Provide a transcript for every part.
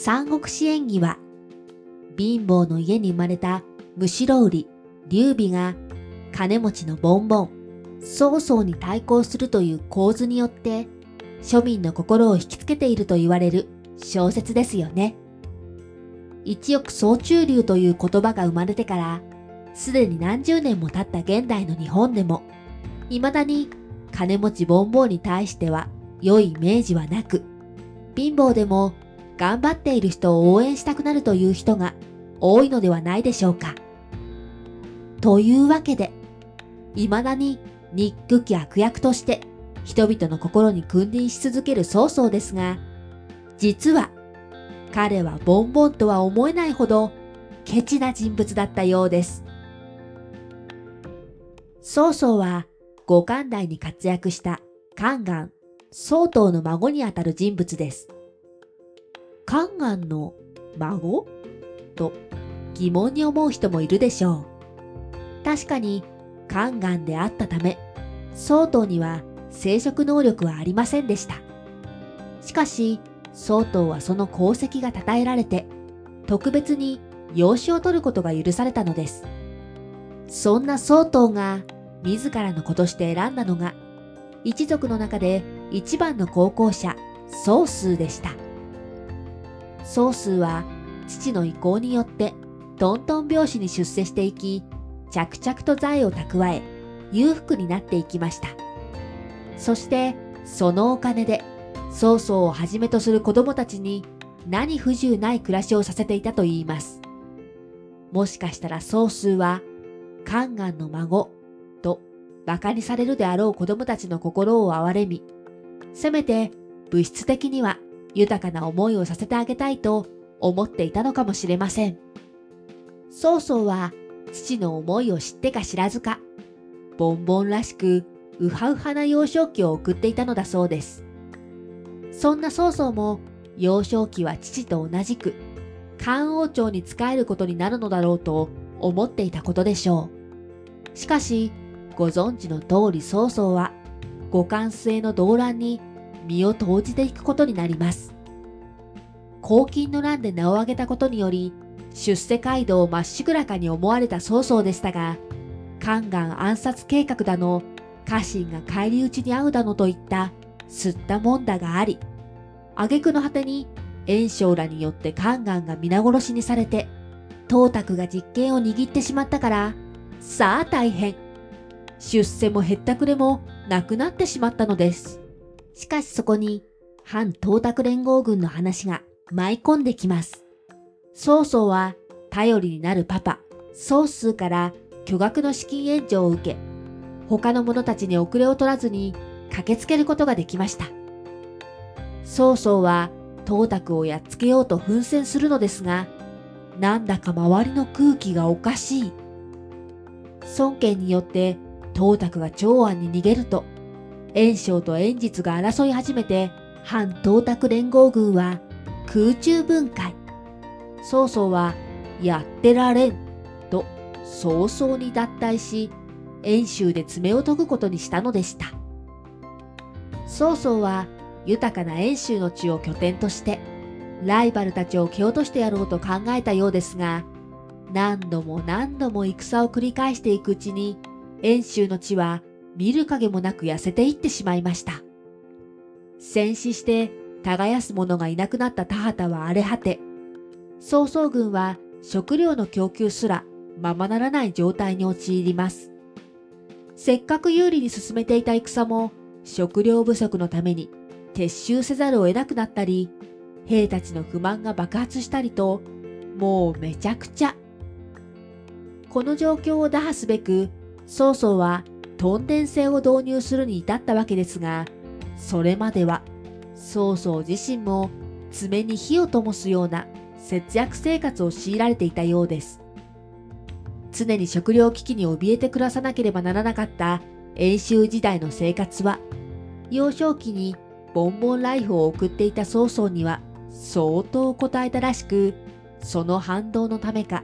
三国志演義は、貧乏の家に生まれたむしろ売り、劉備が金持ちのボンボン、曹操に対抗するという構図によって庶民の心を引きつけていると言われる小説ですよね。一億総中流という言葉が生まれてからすでに何十年も経った現代の日本でも未だに金持ちボンボンに対しては良いイメージはなく貧乏でも頑張っている人を応援したくなるという人が多いのではないでしょうか。というわけで、未だに憎き悪役として人々の心に君臨し続ける曹操ですが、実は彼はボンボンとは思えないほどケチな人物だったようです。曹操は五冠代に活躍した宦官、曹洞の孫にあたる人物です。宦官の孫？と疑問に思う人もいるでしょう。確かに宦官であったため、曹洞には生殖能力はありませんでした。しかし、曹洞はその功績が称えられて、特別に養子を取ることが許されたのです。そんな曹洞が自らの子として選んだのが、一族の中で一番の高校者、曹数でした。総数は父の意向によってトントン拍子に出世していき、着々と財を蓄え、裕福になっていきました。そして、そのお金で、曹操をはじめとする子供たちに何不自由ない暮らしをさせていたと言います。もしかしたら曹数は、宦官の孫と馬鹿にされるであろう子供たちの心を憐れみ、せめて物質的には豊かな思いをさせてあげたいと思っていたのかもしれません。曹操は父の思いを知ってか知らずか、ボンボンらしくウハウハな幼少期を送っていたのだそうです。そんな曹操も幼少期は父と同じく、漢王朝に仕えることになるのだろうと思っていたことでしょう。しかし、ご存知の通り曹操は、五冠末の動乱に身を投じていくことになります。黄金の乱で名を挙げたことにより、出世街道をまっしぐらかに思われた曹操でしたが、宦官暗殺計画だの、家臣が返り討ちに遭うだのといった吸ったもんだがあり、挙句の果てに炎章らによって宦官が皆殺しにされて、董卓が実権を握ってしまったから、さあ大変。出世もへったくれもなくなってしまったのです。しかしそこに、反東卓連合軍の話が舞い込んできます。曹操は頼りになるパパ、曹数から巨額の資金援助を受け、他の者たちに遅れを取らずに駆けつけることができました。曹操は東卓をやっつけようと奮戦するのですが、なんだか周りの空気がおかしい。孫権によって東卓が長安に逃げると、袁紹と袁実が争い始めて、反東卓連合軍は空中分解。曹操は、やってられん、と早々に脱退し、遠州で爪を研ぐことにしたのでした。曹操は、豊かな遠州の地を拠点として、ライバルたちを蹴落としてやろうと考えたようですが、何度も何度も戦を繰り返していくうちに、遠州の地は見る影もなく痩せていってしまいました。戦死して耕す者がいなくなった田畑は荒れ果て、曹操軍は食料の供給すらままならない状態に陥ります。せっかく有利に進めていた戦も食料不足のために撤収せざるを得なくなったり、兵たちの不満が爆発したりと、もうめちゃくちゃ。この状況を打破すべく、曹操はトンデン製を導入するに至ったわけですが、それまでは曹操自身も爪に火を灯すような節約生活を強いられていたようです。常に食料危機に怯えて暮らさなければならなかった演習時代の生活は、幼少期にボンボンライフを送っていた曹操には相当答えたらしく、その反動のためか、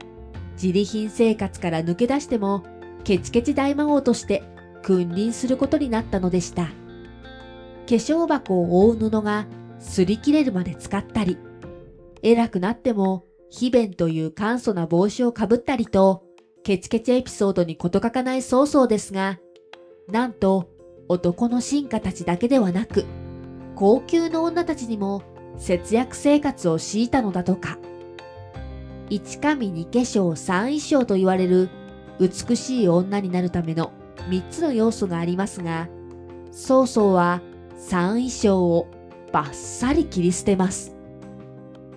自利品生活から抜け出しても、ケチケチ大魔王として君臨することになったのでした。化粧箱を覆う布が擦り切れるまで使ったり、偉くなっても、非弁という簡素な帽子をかぶったりと、ケチケチエピソードに事欠かない曹操ですが、なんと男の進化たちだけではなく、高級の女たちにも節約生活を強いたのだとか。一神二化粧三衣装と言われる美しい女になるための三つの要素がありますが、曹操は三衣装をバッサリ切り捨てます。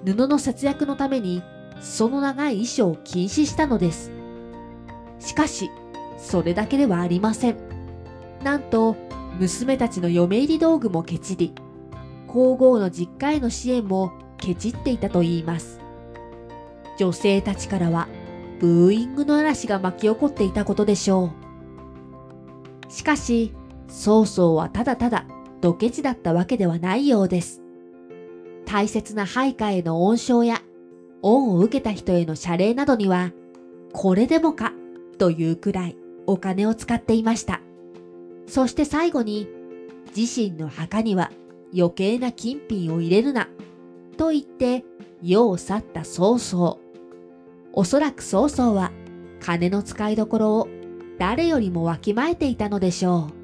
布の節約のためにその長い衣装を禁止したのです。しかし、それだけではありません。なんと、娘たちの嫁入り道具もケチり、皇后の実家への支援もケチっていたといいます。女性たちからはブーイングの嵐が巻き起こっていたことでしょう。しかし、曹操はただただドケチだったわけではないようです。大切な配下への恩賞や恩を受けた人への謝礼などには、これでもかというくらいお金を使っていました。そして最後に、自身の墓には余計な金品を入れるな、と言って世を去った曹操。おそらく曹操は金の使いどころを誰よりもわきまえていたのでしょう。